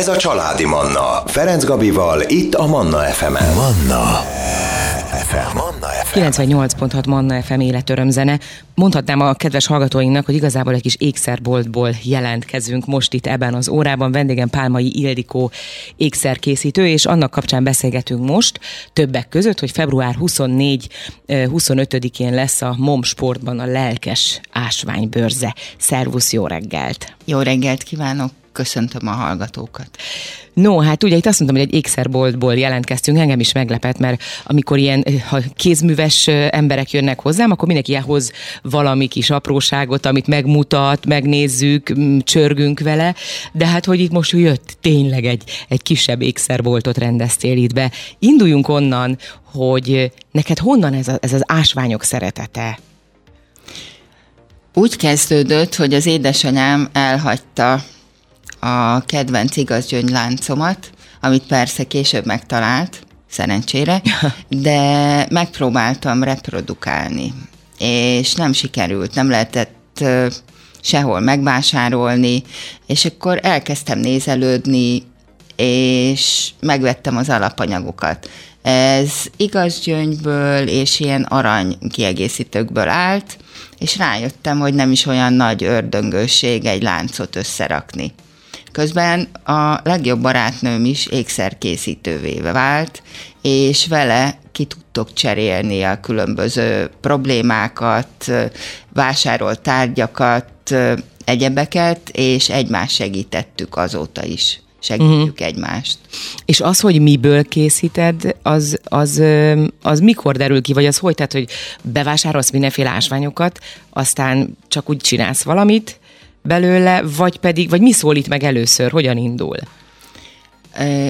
Ez a Családi Manna. Ferenc Gabival, itt a Manna FM-en. Manna FM. Manna FM. 98.6 Manna FM életörömzene. Mondhatnám a kedves hallgatóinknak, hogy igazából egy kis ékszerboltból jelentkezünk most itt ebben az órában. Vendégem Pálmai Ildikó ékszerkészítő, és annak kapcsán beszélgetünk most többek között, hogy február 24-25-én lesz a MOM Sportban a lelkes ásványbörze. Szervusz, jó reggelt! Jó reggelt kívánok! Köszöntöm a hallgatókat. No, hát ugye itt azt mondtam, hogy egy ékszerboltból jelentkeztünk, engem is meglepett, mert amikor ilyen ha kézműves emberek jönnek hozzám, akkor mindenki hoz valami kis apróságot, amit megmutat, megnézzük, csörgünk vele, de hát hogy itt most jött tényleg egy, egy kisebb ékszerboltot rendeztél itt be. Induljunk onnan, hogy neked honnan ez, a, ez az ásványok szeretete? Úgy kezdődött, hogy az édesanyám elhagyta a kedvenc igazgyöngy láncomat, amit persze később megtalált, szerencsére, de megpróbáltam reprodukálni, és nem sikerült, nem lehetett sehol megvásárolni, és akkor elkezdtem nézelődni, és megvettem az alapanyagokat. Ez igaz gyöngyből és ilyen arany kiegészítőkből állt, és rájöttem, hogy nem is olyan nagy ördöngőség egy láncot összerakni. Közben a legjobb barátnőm is ékszerkészítővé vált, és vele ki tudtok cserélni a különböző problémákat, vásárolt tárgyakat, egyebeket, és egymást segítettük azóta is segítjük uh-huh. egymást. És az, hogy miből készíted, az, az, az mikor derül ki, vagy az hogy? Tehát, hogy bevásárolsz mindenféle ásványokat, aztán csak úgy csinálsz valamit, belőle, vagy pedig, vagy mi szólít meg először, hogyan indul?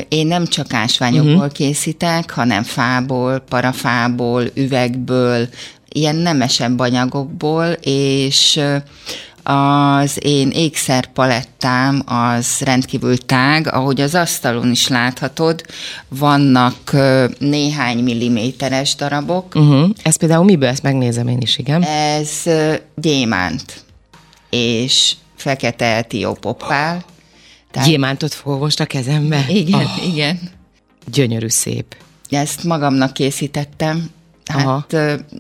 Én nem csak ásványokból uh-huh. készítek, hanem fából, parafából, üvegből, ilyen nemesebb anyagokból, és az én ékszerpalettám az rendkívül tág, ahogy az asztalon is láthatod, vannak néhány milliméteres darabok. Uh-huh. Ez például miből? Ezt megnézem én is, igen. Ez gyémánt és fekete etiópoppál. Tehát... Gyémántot fogok most a kezembe? Igen, oh. igen. Gyönyörű szép. Ezt magamnak készítettem. Hát Aha.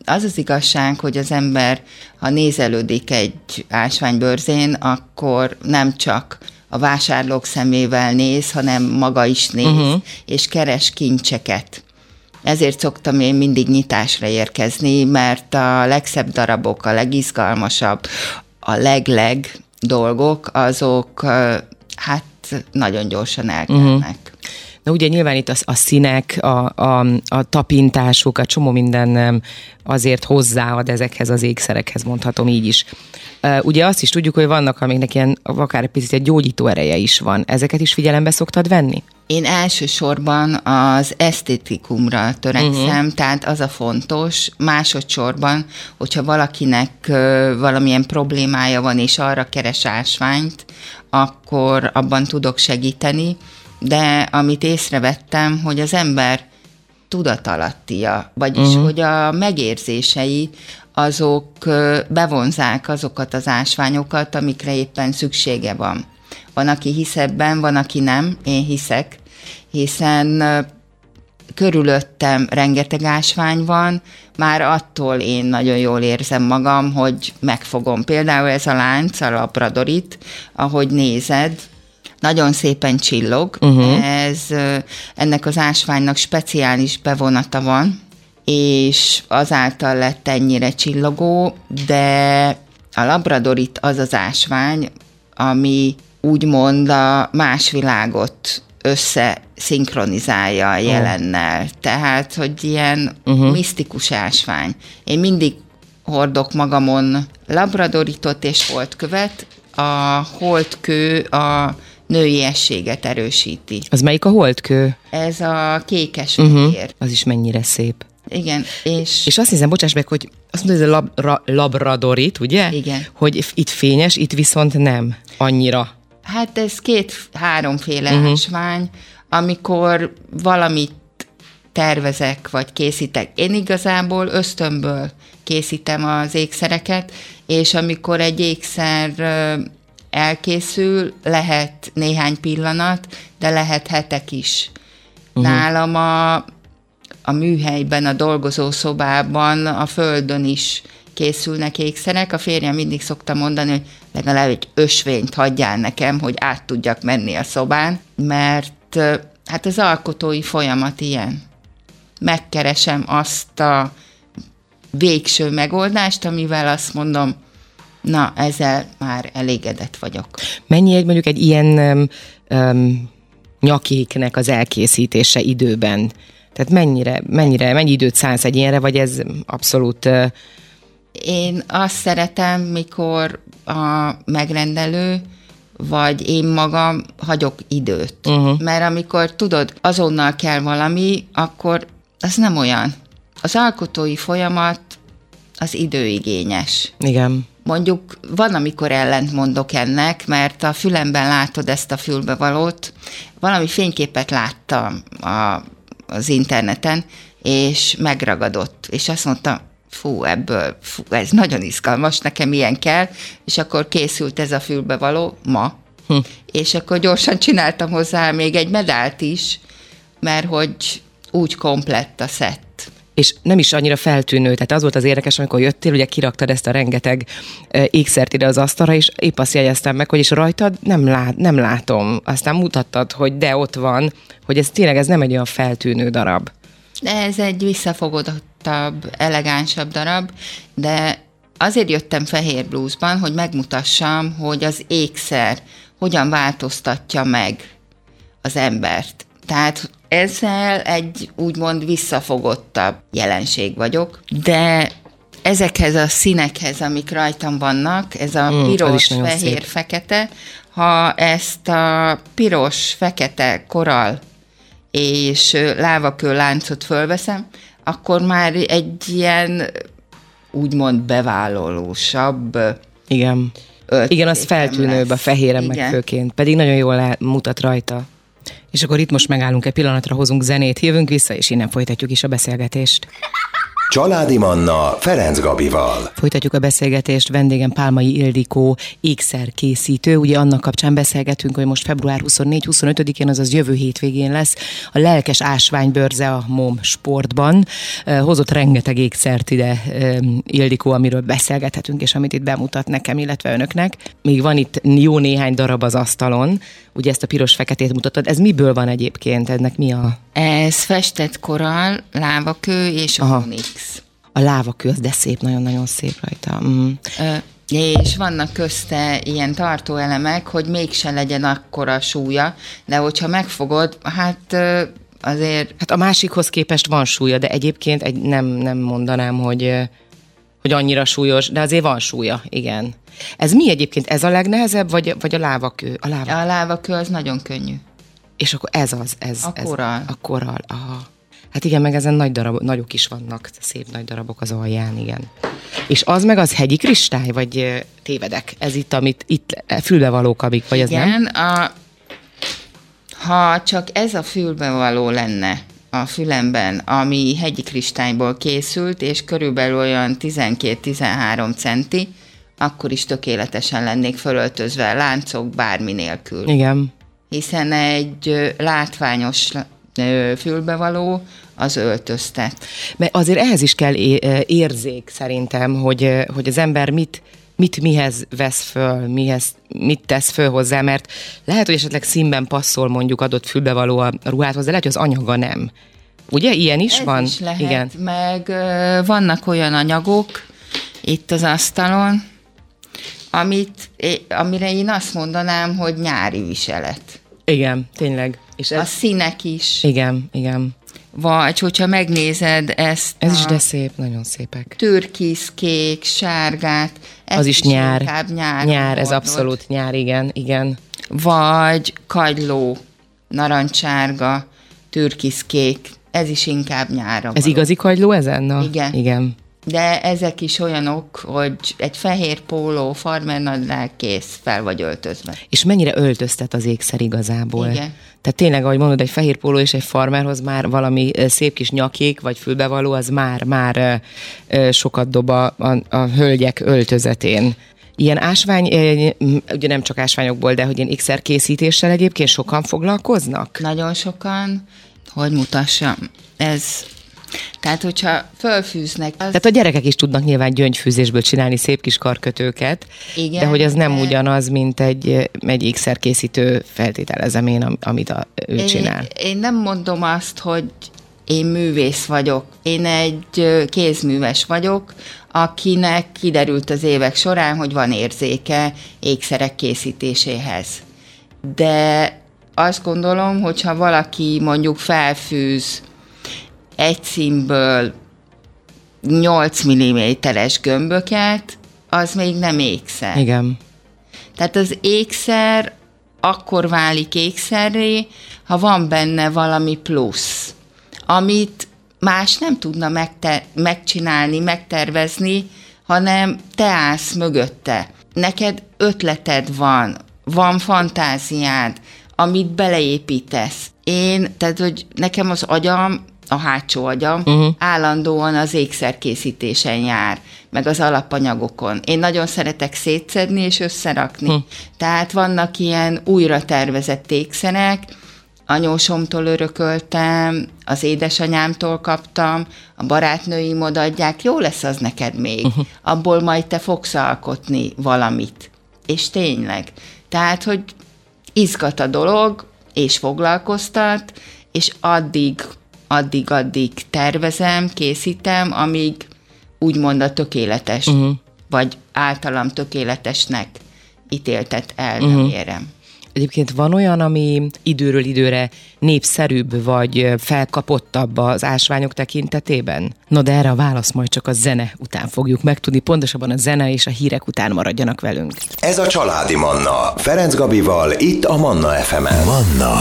az az igazság, hogy az ember, ha nézelődik egy ásványbőrzén, akkor nem csak a vásárlók szemével néz, hanem maga is néz, uh-huh. és keres kincseket. Ezért szoktam én mindig nyitásra érkezni, mert a legszebb darabok, a legizgalmasabb, a legleg dolgok, azok hát nagyon gyorsan elkelnek. Uh-huh. Na ugye nyilván itt a, a színek, a, a, a tapintásuk, a csomó minden azért hozzáad ezekhez az ékszerekhez, mondhatom így is. Ugye azt is tudjuk, hogy vannak, amiknek ilyen akár egy picit egy gyógyító ereje is van. Ezeket is figyelembe szoktad venni? Én elsősorban az esztétikumra törekszem, uh-huh. tehát az a fontos, másodszorban, hogyha valakinek valamilyen problémája van, és arra keres ásványt, akkor abban tudok segíteni, de amit észrevettem, hogy az ember tudatalattia, vagyis uh-huh. hogy a megérzései azok bevonzák azokat az ásványokat, amikre éppen szüksége van. Van, aki hisz ebben, van, aki nem, én hiszek, hiszen körülöttem rengeteg ásvány van, már attól én nagyon jól érzem magam, hogy megfogom. Például ez a lánc, a labradorit, ahogy nézed, nagyon szépen csillog. Uh-huh. Ez, ennek az ásványnak speciális bevonata van, és azáltal lett ennyire csillogó, de a labradorit az az ásvány, ami úgymond a más világot összeszinkronizálja a jelennel. Oh. Tehát, hogy ilyen uh-huh. misztikus ásvány. Én mindig hordok magamon labradoritot és holdkövet. A holdkő a nőiességet erősíti. Az melyik a holdkő? Ez a kékes uh-huh. Az is mennyire szép. Igen, és... És azt hiszem, bocsáss meg, hogy azt mondod, hogy ez a labra, labradorit, ugye? Igen. Hogy itt fényes, itt viszont nem annyira. Hát ez két-háromféle uh-huh. ásvány, amikor valamit tervezek, vagy készítek. Én igazából ösztönből készítem az ékszereket, és amikor egy ékszer elkészül, lehet néhány pillanat, de lehet hetek is. Uh-huh. Nálam a, a műhelyben, a dolgozó szobában, a földön is készülnek ékszerek. A férjem mindig szokta mondani, hogy legalább egy ösvényt hagyjál nekem, hogy át tudjak menni a szobán, mert hát az alkotói folyamat ilyen. Megkeresem azt a végső megoldást, amivel azt mondom, na, ezzel már elégedett vagyok. Mennyi egy mondjuk egy ilyen um, um, nyakéknek az elkészítése időben? Tehát mennyire, mennyire, mennyi időt szánsz egy ilyenre, vagy ez abszolút... Uh... Én azt szeretem, mikor a megrendelő vagy én magam hagyok időt. Uh-huh. Mert amikor tudod, azonnal kell valami, akkor az nem olyan. Az alkotói folyamat az időigényes. Igen. Mondjuk van, amikor ellent mondok ennek, mert a fülemben látod ezt a fülbevalót. Valami fényképet láttam a, az interneten, és megragadott, és azt mondtam, fú, ebből, fú, ez nagyon izgalmas, nekem ilyen kell, és akkor készült ez a fülbevaló ma, hm. és akkor gyorsan csináltam hozzá még egy medált is, mert hogy úgy komplett a szett és nem is annyira feltűnő. Tehát az volt az érdekes, amikor jöttél, ugye kiraktad ezt a rengeteg ékszert ide az asztalra, és épp azt jegyeztem meg, hogy is rajtad nem, lát, nem látom. Aztán mutattad, hogy de ott van, hogy ez tényleg ez nem egy olyan feltűnő darab. De ez egy visszafogodottabb, elegánsabb darab, de azért jöttem fehér blúzban, hogy megmutassam, hogy az ékszer hogyan változtatja meg az embert. Tehát ezzel egy úgymond visszafogottabb jelenség vagyok, de ezekhez a színekhez, amik rajtam vannak, ez a mm, piros, fehér, szép. fekete, ha ezt a piros, fekete koral és lávakő láncot fölveszem, akkor már egy ilyen úgymond bevállalósabb Igen. Igen, az feltűnőbb a fehéren meg főként, pedig nagyon jól mutat rajta. És akkor itt most megállunk egy pillanatra, hozunk zenét, jövünk vissza, és innen folytatjuk is a beszélgetést. Családi Manna Ferenc Gabival. Folytatjuk a beszélgetést, vendégem Pálmai Ildikó, ékszerkészítő. Ugye annak kapcsán beszélgetünk, hogy most február 24-25-én, azaz jövő hétvégén lesz a lelkes ásványbörze a MOM sportban. Hozott rengeteg ékszert ide Ildikó, amiről beszélgethetünk, és amit itt bemutat nekem, illetve önöknek. Még van itt jó néhány darab az asztalon, ugye ezt a piros-feketét mutattad. Ez miből van egyébként? Ennek mi a... Ez festett korall, lávakő és onyx. A lávakő az de szép, nagyon-nagyon szép rajta. Mm. Ö, és vannak közte ilyen tartóelemek, hogy mégse legyen akkora súlya, de hogyha megfogod, hát azért... Hát a másikhoz képest van súlya, de egyébként egy, nem, nem mondanám, hogy, hogy annyira súlyos, de azért van súlya, igen. Ez mi egyébként? Ez a legnehezebb, vagy, vagy a lávakő? A lávakő, a lávakő az nagyon könnyű. És akkor ez az, ez. A koral. Ez, a koral, aha. Hát igen, meg ezen nagy darab, nagyok is vannak, szép nagy darabok az alján, igen. És az meg az hegyi kristály, vagy tévedek? Ez itt, amit itt e, fülbevaló kabik, vagy ez igen, nem? A, ha csak ez a fülbevaló lenne a fülemben, ami hegyi kristályból készült, és körülbelül olyan 12-13 centi, akkor is tökéletesen lennék fölöltözve, láncok bármi nélkül. Igen. Hiszen egy látványos fülbevaló az öltöztet. Mert azért ehhez is kell érzék szerintem, hogy, hogy az ember mit, mit mihez vesz föl, mihez, mit tesz föl hozzá, mert lehet, hogy esetleg színben passzol mondjuk adott fülbevaló a ruháthoz, de lehet, hogy az anyaga nem. Ugye? Ilyen is Ez van? Is lehet, Igen. meg vannak olyan anyagok itt az asztalon, amit, amire én azt mondanám, hogy nyári viselet. Igen, tényleg. És ez... A színek is. Igen, igen. Vagy, hogyha megnézed ezt Ez is de szép, nagyon szépek. Türkisz, kék, sárgát. Az is, is nyár. nyár. Nyár, ez abszolút nyár, igen, igen. Vagy kagyló, narancsárga, türkisz, kék. Ez is inkább nyára Ez való. igazi kagyló ezen? Na, igen. Igen de ezek is olyanok, hogy egy fehér póló, farmernadrág kész, fel vagy öltözve. És mennyire öltöztet az ékszer igazából? Igen. Tehát tényleg, ahogy mondod, egy fehér póló és egy farmerhoz már valami szép kis nyakék, vagy fülbevaló, az már, már sokat dob a, a, a hölgyek öltözetén. Ilyen ásvány, ugye nem csak ásványokból, de hogy ilyen ékszer készítéssel egyébként sokan foglalkoznak? Nagyon sokan. Hogy mutassam? Ez tehát, hogyha fölfűznek... Az... Tehát a gyerekek is tudnak nyilván gyöngyfűzésből csinálni szép kis karkötőket, Igen, de hogy az nem de... ugyanaz, mint egy, egy ékszerkészítő feltételezem én, amit a, ő én, csinál. Én nem mondom azt, hogy én művész vagyok. Én egy kézműves vagyok, akinek kiderült az évek során, hogy van érzéke ékszerek készítéséhez. De azt gondolom, hogyha valaki mondjuk felfűz egy színből 8 mm-es gömböket, az még nem ékszer. Igen. Tehát az ékszer akkor válik ékszerré, ha van benne valami plusz, amit más nem tudna megte- megcsinálni, megtervezni, hanem te állsz mögötte. Neked ötleted van, van fantáziád, amit beleépítesz. Én, tehát, hogy nekem az agyam a hátsó agyam, uh-huh. állandóan az ékszerkészítésen jár, meg az alapanyagokon. Én nagyon szeretek szétszedni és összerakni. Uh-huh. Tehát vannak ilyen újra tervezett ékszerek, anyósomtól örököltem, az édesanyámtól kaptam, a barátnőim odaadják, jó lesz az neked még, uh-huh. abból majd te fogsz alkotni valamit. És tényleg. Tehát, hogy izgat a dolog, és foglalkoztat, és addig addig-addig tervezem, készítem, amíg úgymond a tökéletes, uh-huh. vagy általam tökéletesnek ítéltet el, uh-huh. nem érem. Egyébként van olyan, ami időről időre népszerűbb vagy felkapottabb az ásványok tekintetében? Na de erre a válasz majd csak a zene után fogjuk megtudni, pontosabban a zene és a hírek után maradjanak velünk. Ez a Családi Manna, Ferenc Gabival, itt a Manna FM-en. Manna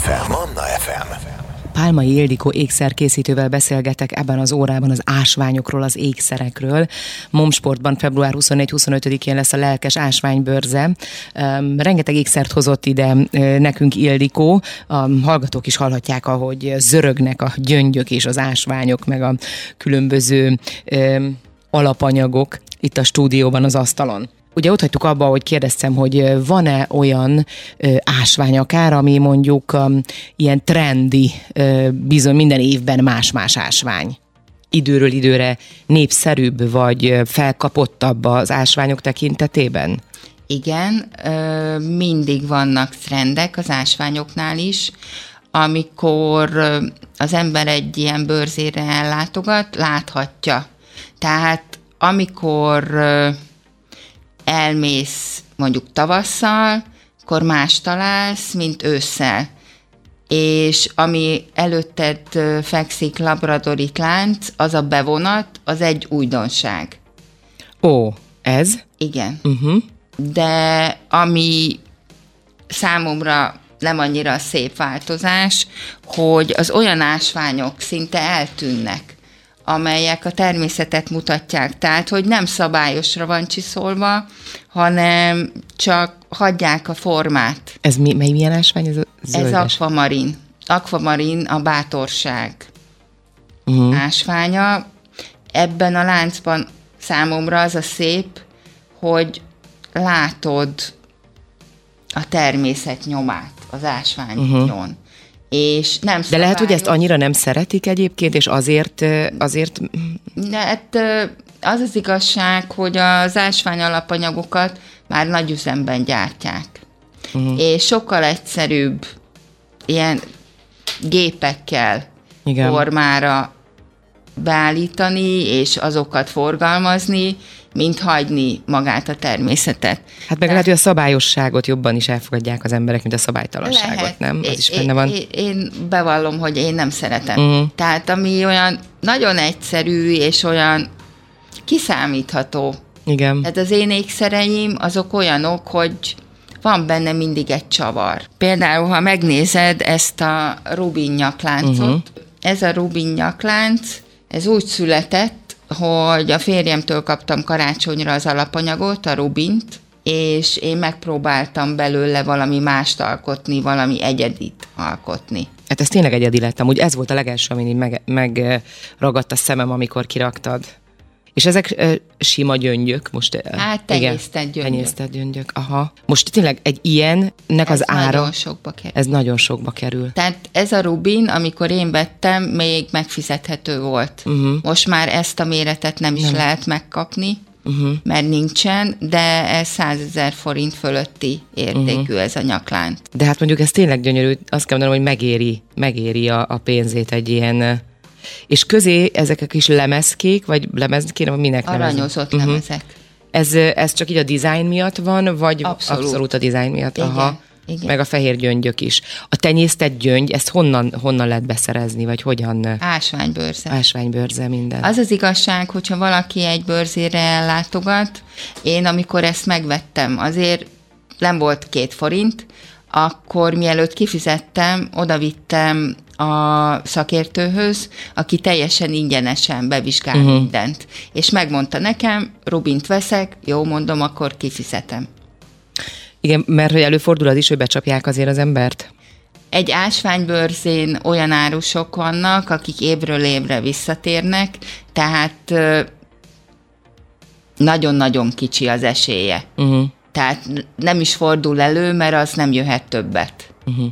FM. Manna FM. Pálmai Ildikó ékszerkészítővel beszélgetek ebben az órában az ásványokról, az ékszerekről. Momsportban február 24-25-én lesz a lelkes ásványbörze. Rengeteg ékszert hozott ide nekünk Ildikó. A hallgatók is hallhatják, ahogy zörögnek a gyöngyök és az ásványok, meg a különböző alapanyagok itt a stúdióban az asztalon. Ugye ott hagytuk abba, hogy kérdeztem, hogy van-e olyan ásvány akár, ami mondjuk um, ilyen trendi, bizony minden évben más-más ásvány időről időre népszerűbb vagy felkapottabb az ásványok tekintetében? Igen, mindig vannak trendek az ásványoknál is, amikor az ember egy ilyen bőrzére ellátogat, láthatja. Tehát amikor elmész mondjuk tavasszal, akkor más találsz, mint ősszel. És ami előtted fekszik labradorit lánc, az a bevonat, az egy újdonság. Ó, ez? Igen. Uh-huh. De ami számomra nem annyira szép változás, hogy az olyan ásványok szinte eltűnnek amelyek a természetet mutatják. Tehát, hogy nem szabályosra van csiszolva, hanem csak hagyják a formát. Ez mi, mely milyen ásvány? Ez, ez akvamarin. Akvamarin a bátorság uh-huh. ásványa. Ebben a láncban számomra az a szép, hogy látod a természet nyomát az ásványon. Uh-huh és nem De lehet, hogy ezt annyira nem szeretik egyébként, és azért... azért... De hát az az igazság, hogy az ásvány alapanyagokat már nagy üzemben gyártják. Uh-huh. És sokkal egyszerűbb ilyen gépekkel Igen. formára beállítani, és azokat forgalmazni, mint hagyni magát a természetet. Hát meg lehet, hogy a szabályosságot jobban is elfogadják az emberek, mint a szabálytalanságot, lehet. nem? Az is benne van. Én, én bevallom, hogy én nem szeretem. Uh-huh. Tehát ami olyan nagyon egyszerű, és olyan kiszámítható. Igen. Tehát az én ékszereim azok olyanok, hogy van benne mindig egy csavar. Például, ha megnézed ezt a rubin nyakláncot, uh-huh. ez a rubin nyaklánc, ez úgy született, hogy a férjemtől kaptam karácsonyra az alapanyagot, a rubint, és én megpróbáltam belőle valami mást alkotni, valami egyedit alkotni. Hát ez tényleg egyedi lettem, úgy ez volt a legelső, ami megragadt meg a szemem, amikor kiraktad. És ezek uh, sima gyöngyök most? Hát tenyésztett gyöngyök. Tenyésztett gyöngyök, aha. Most tényleg egy ilyennek ez az ára... nagyon sokba kerül. Ez nagyon sokba kerül. Tehát ez a rubin, amikor én vettem, még megfizethető volt. Uh-huh. Most már ezt a méretet nem is nem. lehet megkapni uh-huh. mert nincsen, de ez 100 ezer forint fölötti értékű uh-huh. ez a nyaklánt. De hát mondjuk ez tényleg gyönyörű, azt kell mondanom, hogy megéri, megéri a, a pénzét egy ilyen és közé ezek a kis lemezkék, vagy lemezkék, minek Aranyozott lemezek. lemezek. Uh-huh. Ez, ez csak így a dizájn miatt van, vagy abszolút, abszolút a dizájn miatt? Igen. Aha. Igen. Meg a fehér gyöngyök is. A tenyésztett gyöngy, ezt honnan, honnan lehet beszerezni, vagy hogyan? Ásványbőrze. Ásványbőrze minden. Az az igazság, hogyha valaki egy bőrzére ellátogat, én amikor ezt megvettem, azért nem volt két forint, akkor mielőtt kifizettem, odavittem a szakértőhöz, aki teljesen ingyenesen bevizsgál uh-huh. mindent. És megmondta nekem, Rubint veszek, jó mondom, akkor kifizetem. Igen, mert hogy előfordul az is, hogy becsapják azért az embert? Egy ásványbőrzén olyan árusok vannak, akik évről évre visszatérnek, tehát nagyon-nagyon kicsi az esélye. Uh-huh. Tehát nem is fordul elő, mert az nem jöhet többet. Uh-huh.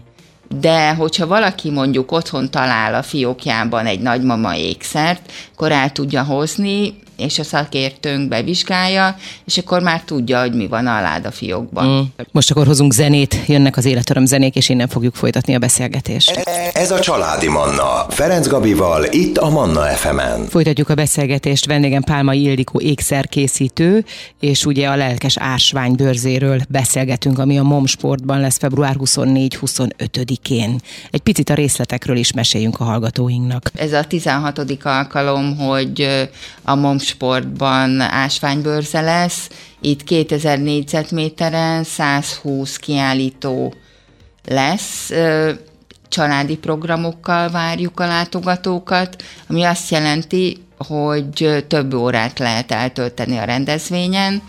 De hogyha valaki mondjuk otthon talál a fiókjában egy nagymama ékszert, akkor el tudja hozni, és a szakértőnk bevizsgálja, és akkor már tudja, hogy mi van a láda fiókban. Mm. Most akkor hozunk zenét, jönnek az életöröm zenék, és innen fogjuk folytatni a beszélgetést. E, ez a Családi Manna, Ferenc Gabival, itt a Manna FM-en. Folytatjuk a beszélgetést, vendégem Pálmai Ildikó ékszerkészítő, és ugye a lelkes ásvány bőrzéről beszélgetünk, ami a MOM Sportban lesz február 24-25-én. Egy picit a részletekről is meséljünk a hallgatóinknak. Ez a 16. alkalom, hogy a MOM sportban ásványbőrze lesz. Itt 2000 négyzetméteren 120 kiállító lesz. Családi programokkal várjuk a látogatókat, ami azt jelenti, hogy több órát lehet eltölteni a rendezvényen.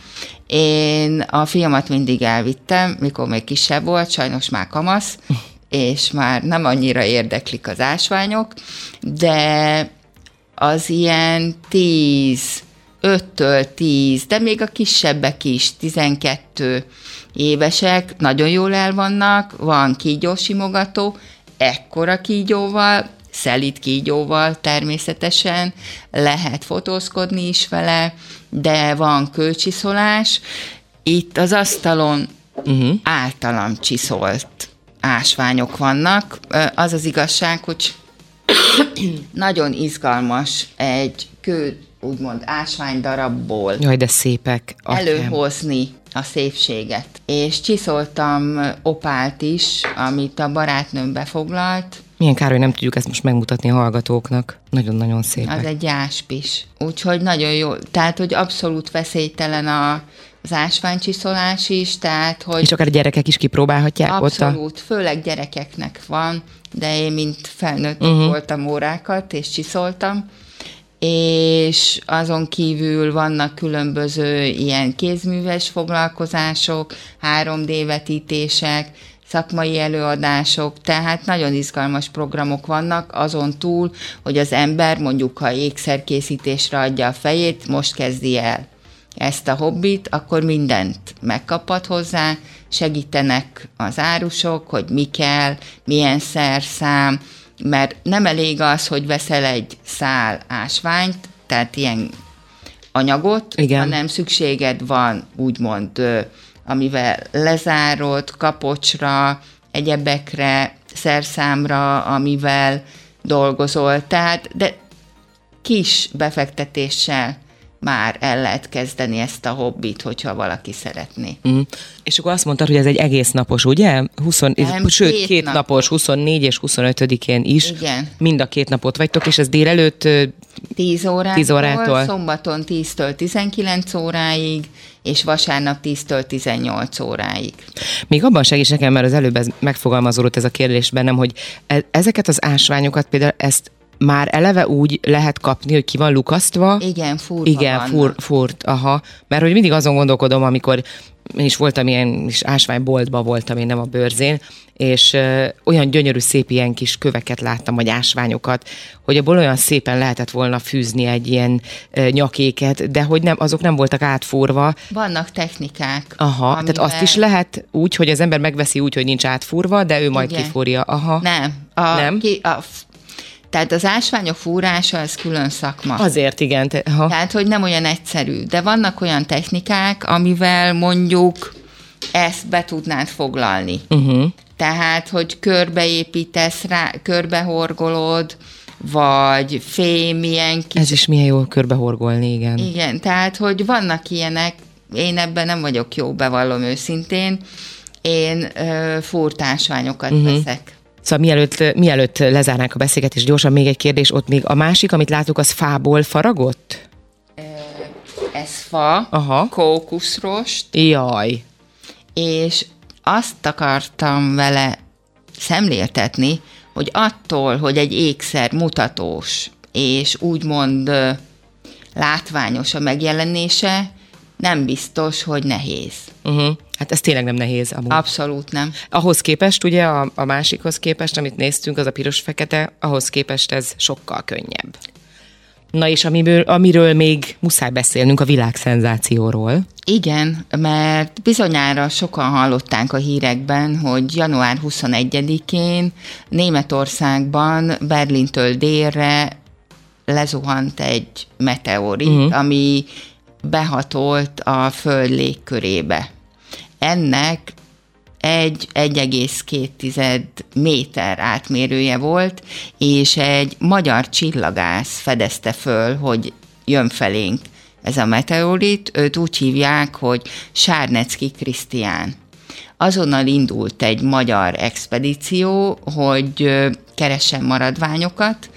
Én a fiamat mindig elvittem, mikor még kisebb volt, sajnos már kamasz, és már nem annyira érdeklik az ásványok, de az ilyen 10, 5-től 10, de még a kisebbek is, 12 évesek, nagyon jól el vannak, van kígyósimogató, ekkora kígyóval, szelit kígyóval természetesen, lehet fotózkodni is vele, de van kőcsiszolás. Itt az asztalon uh-huh. általam csiszolt ásványok vannak. Az az igazság, hogy nagyon izgalmas egy kő, úgymond ásványdarabból. Jaj, de szépek. Atyám. Előhozni a szépséget. És csiszoltam opált is, amit a barátnőm befoglalt. Milyen kár, hogy nem tudjuk ezt most megmutatni a hallgatóknak. Nagyon-nagyon szép. Az egy áspis. Úgyhogy nagyon jó. Tehát, hogy abszolút veszélytelen a, az ásványcsiszolás is, tehát, hogy... És akár a gyerekek is kipróbálhatják abszolút, ott? Abszolút, főleg gyerekeknek van, de én mint felnőtt uh-huh. voltam órákat, és csiszoltam, és azon kívül vannak különböző ilyen kézműves foglalkozások, 3D vetítések, szakmai előadások, tehát nagyon izgalmas programok vannak, azon túl, hogy az ember mondjuk, ha ékszerkészítésre adja a fejét, most kezdi el ezt a hobbit, akkor mindent megkaphat hozzá, segítenek az árusok, hogy mi kell, milyen szerszám, mert nem elég az, hogy veszel egy szál ásványt, tehát ilyen anyagot, Igen. hanem szükséged van úgymond, amivel lezárod, kapocsra, egyebekre, szerszámra, amivel dolgozol. Tehát, de kis befektetéssel már el lehet kezdeni ezt a hobbit, hogyha valaki szeretné. Mm. És akkor azt mondtad, hogy ez egy egész napos, ugye? 20, Nem, sőt, két, két napos. napos, 24 és 25-én is. Igen. Mind a két napot vagytok, és ez délelőtt 10 órától, 10 órától. szombaton 10-től 19 óráig, és vasárnap 10-től 18 óráig. Még abban segíts nekem, mert az előbb ez megfogalmazódott ez a kérdés bennem, hogy e- ezeket az ásványokat például ezt már eleve úgy lehet kapni, hogy ki van lukasztva. Igen, furva Igen, fur, furt, aha. Mert hogy mindig azon gondolkodom, amikor én is voltam ilyen is ásványboltba voltam, én nem a bőrzén, és ö, olyan gyönyörű szép ilyen kis köveket láttam, vagy ásványokat, hogy abból olyan szépen lehetett volna fűzni egy ilyen ö, nyakéket, de hogy nem, azok nem voltak átfúrva. Vannak technikák. Aha, amivel... tehát azt is lehet úgy, hogy az ember megveszi úgy, hogy nincs átfúrva, de ő majd Igen. kifúrja. Aha. Nem. A, nem? Ki, a, tehát az ásványok fúrása, ez külön szakma. Azért igen. Te, ha. Tehát, hogy nem olyan egyszerű. De vannak olyan technikák, amivel mondjuk ezt be tudnád foglalni. Uh-huh. Tehát, hogy körbeépítesz rá, körbehorgolod, vagy fém, ilyen kis... Ez is milyen jó körbehorgolni, igen. Igen, tehát, hogy vannak ilyenek, én ebben nem vagyok jó, bevallom őszintén, én ö, furtásványokat uh-huh. veszek. Szóval mielőtt, mielőtt lezárnánk a beszélgetést, gyorsan még egy kérdés, ott még a másik, amit látok, az fából faragott? Ez fa, Aha. kókuszrost. Jaj. És azt akartam vele szemléltetni, hogy attól, hogy egy ékszer mutatós, és úgymond látványos a megjelenése, nem biztos, hogy nehéz. Uh-huh. Hát ez tényleg nem nehéz. Amúgy. Abszolút nem. Ahhoz képest, ugye a, a másikhoz képest, amit néztünk, az a piros-fekete, ahhoz képest ez sokkal könnyebb. Na és amiből, amiről még muszáj beszélnünk, a világszenzációról. Igen, mert bizonyára sokan hallották a hírekben, hogy január 21-én Németországban Berlintől délre lezuhant egy meteorit, uh-huh. ami behatolt a Föld légkörébe. Ennek egy 1,2 méter átmérője volt, és egy magyar csillagász fedezte föl, hogy jön felénk ez a meteorit, őt úgy hívják, hogy Sárnecki Krisztián. Azonnal indult egy magyar expedíció, hogy keressen maradványokat,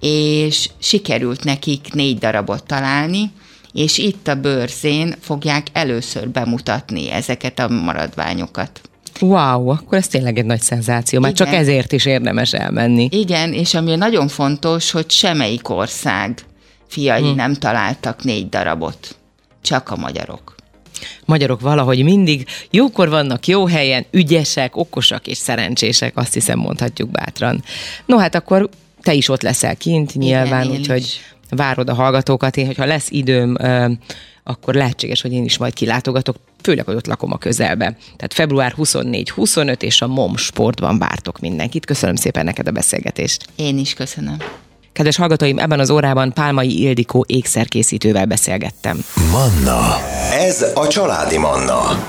és sikerült nekik négy darabot találni, és itt a bőrzén fogják először bemutatni ezeket a maradványokat. Wow, akkor ez tényleg egy nagy szenzáció, már Igen. csak ezért is érdemes elmenni. Igen, és ami nagyon fontos, hogy semmelyik ország fiai hmm. nem találtak négy darabot, csak a magyarok. Magyarok valahogy mindig jókor vannak, jó helyen, ügyesek, okosak és szerencsések, azt hiszem mondhatjuk bátran. No hát akkor te is ott leszel kint nyilván, úgyhogy várod a hallgatókat. Én, hogyha lesz időm, akkor lehetséges, hogy én is majd kilátogatok, főleg, hogy ott lakom a közelbe. Tehát február 24-25 és a MOM sportban vártok mindenkit. Köszönöm szépen neked a beszélgetést. Én is köszönöm. Kedves hallgatóim, ebben az órában Pálmai Ildikó ékszerkészítővel beszélgettem. Manna. Ez a családi Manna.